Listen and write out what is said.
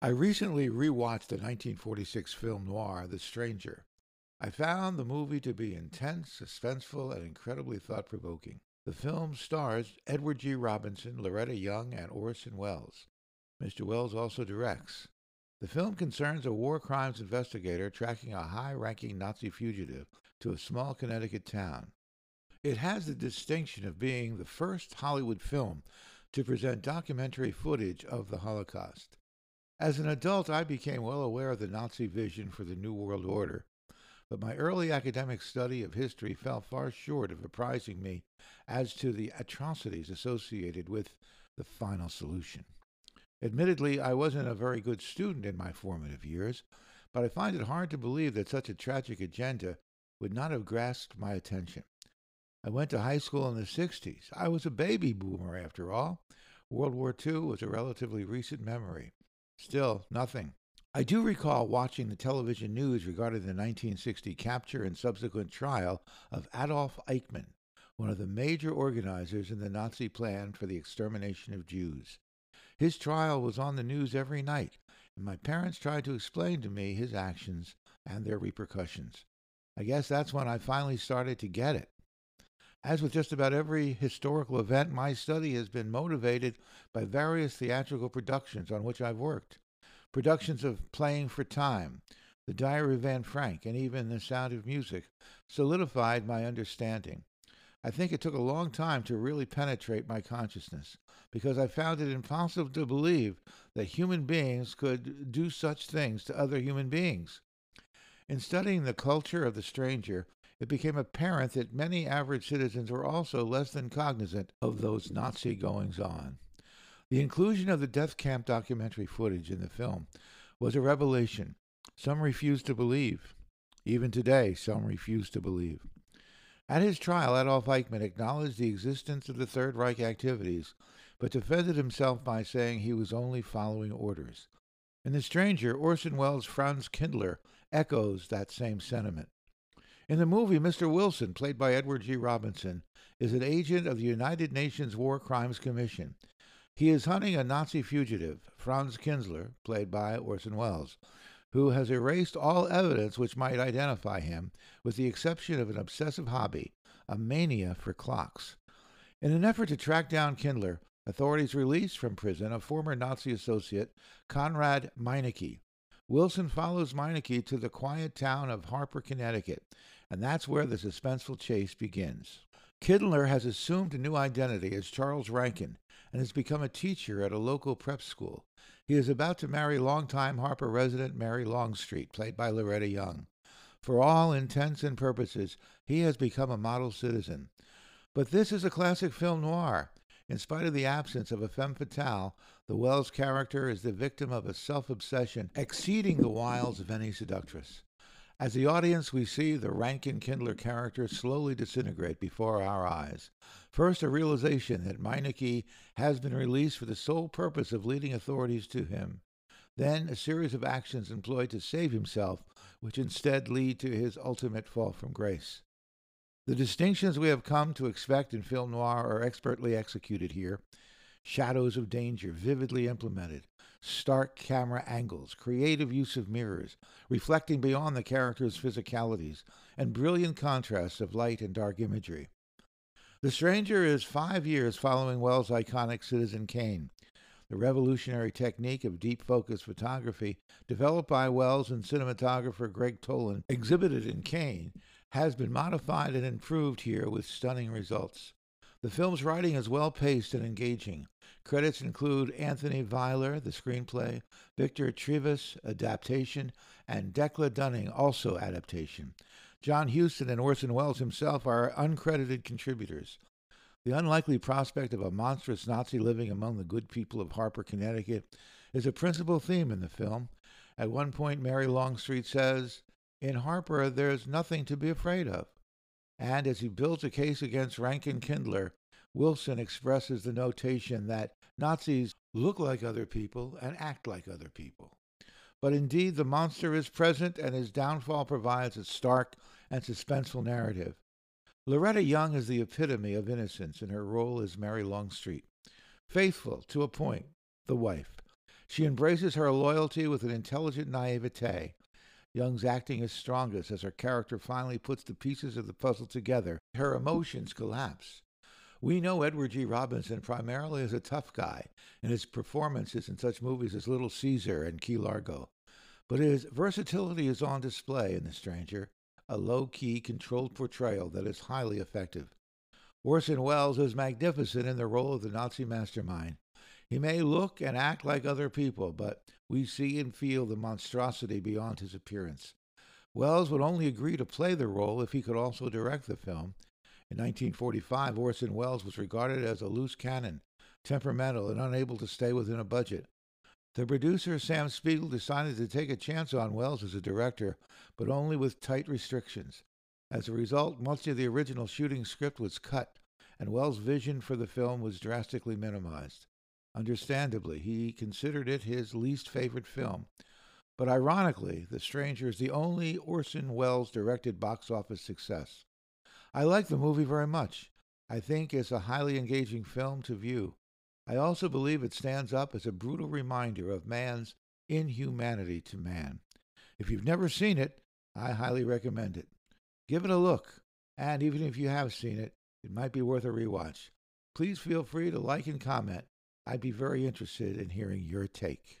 I recently rewatched the 1946 film noir The Stranger. I found the movie to be intense, suspenseful, and incredibly thought provoking. The film stars Edward G. Robinson, Loretta Young, and Orson Welles. Mr. Welles also directs. The film concerns a war crimes investigator tracking a high ranking Nazi fugitive to a small Connecticut town. It has the distinction of being the first Hollywood film to present documentary footage of the Holocaust. As an adult, I became well aware of the Nazi vision for the New World Order, but my early academic study of history fell far short of apprising me as to the atrocities associated with the final solution. Admittedly, I wasn't a very good student in my formative years, but I find it hard to believe that such a tragic agenda would not have grasped my attention. I went to high school in the 60s. I was a baby boomer, after all. World War II was a relatively recent memory. Still, nothing. I do recall watching the television news regarding the 1960 capture and subsequent trial of Adolf Eichmann, one of the major organizers in the Nazi plan for the extermination of Jews. His trial was on the news every night, and my parents tried to explain to me his actions and their repercussions. I guess that's when I finally started to get it. As with just about every historical event, my study has been motivated by various theatrical productions on which I've worked. Productions of Playing for Time, The Diary of Anne Frank, and even The Sound of Music solidified my understanding. I think it took a long time to really penetrate my consciousness because I found it impossible to believe that human beings could do such things to other human beings. In studying the culture of the stranger, it became apparent that many average citizens were also less than cognizant of those Nazi goings on. The inclusion of the death camp documentary footage in the film was a revelation. Some refused to believe. Even today, some refuse to believe. At his trial, Adolf Eichmann acknowledged the existence of the Third Reich activities, but defended himself by saying he was only following orders. In The Stranger, Orson Welles' Franz Kindler echoes that same sentiment. In the movie, Mr. Wilson, played by Edward G. Robinson, is an agent of the United Nations War Crimes Commission. He is hunting a Nazi fugitive, Franz Kindler, played by Orson Welles, who has erased all evidence which might identify him, with the exception of an obsessive hobby, a mania for clocks. In an effort to track down Kindler, authorities release from prison a former Nazi associate, Konrad Meinecke. Wilson follows Meinecke to the quiet town of Harper, Connecticut, and that's where the suspenseful chase begins. Kindler has assumed a new identity as Charles Rankin and has become a teacher at a local prep school. He is about to marry longtime Harper resident Mary Longstreet, played by Loretta Young. For all intents and purposes, he has become a model citizen. But this is a classic film noir. In spite of the absence of a femme fatale, the Welles character is the victim of a self obsession exceeding the wiles of any seductress. As the audience, we see the Rankin Kindler character slowly disintegrate before our eyes. First, a realization that Meinecke has been released for the sole purpose of leading authorities to him. Then, a series of actions employed to save himself, which instead lead to his ultimate fall from grace. The distinctions we have come to expect in film noir are expertly executed here. Shadows of danger, vividly implemented, stark camera angles, creative use of mirrors, reflecting beyond the characters' physicalities, and brilliant contrasts of light and dark imagery. The Stranger is five years following Welles' iconic Citizen Kane. The revolutionary technique of deep focus photography, developed by Welles and cinematographer Gregg Toland, exhibited in Kane, has been modified and improved here with stunning results. The film's writing is well paced and engaging. Credits include Anthony Veiller, the screenplay, Victor Trivas, adaptation, and Decla Dunning, also adaptation. John Huston and Orson Welles himself are uncredited contributors. The unlikely prospect of a monstrous Nazi living among the good people of Harper, Connecticut, is a principal theme in the film. At one point, Mary Longstreet says, In Harper, there's nothing to be afraid of. And as he builds a case against Rankin Kindler, Wilson expresses the notation that Nazis look like other people and act like other people. But indeed, the monster is present, and his downfall provides a stark and suspenseful narrative. Loretta Young is the epitome of innocence in her role as Mary Longstreet. Faithful to a point, the wife. She embraces her loyalty with an intelligent naivete. Young's acting is strongest as her character finally puts the pieces of the puzzle together. Her emotions collapse. We know Edward G. Robinson primarily as a tough guy in his performances in such movies as Little Caesar and Key Largo. But his versatility is on display in The Stranger, a low key, controlled portrayal that is highly effective. Orson Welles is magnificent in the role of the Nazi mastermind. He may look and act like other people, but we see and feel the monstrosity beyond his appearance. Welles would only agree to play the role if he could also direct the film. In 1945, Orson Welles was regarded as a loose cannon, temperamental, and unable to stay within a budget. The producer, Sam Spiegel, decided to take a chance on Welles as a director, but only with tight restrictions. As a result, much of the original shooting script was cut, and Welles' vision for the film was drastically minimized. Understandably, he considered it his least favorite film. But ironically, The Stranger is the only Orson Welles directed box office success. I like the movie very much. I think it's a highly engaging film to view. I also believe it stands up as a brutal reminder of man's inhumanity to man. If you've never seen it, I highly recommend it. Give it a look, and even if you have seen it, it might be worth a rewatch. Please feel free to like and comment. I'd be very interested in hearing your take.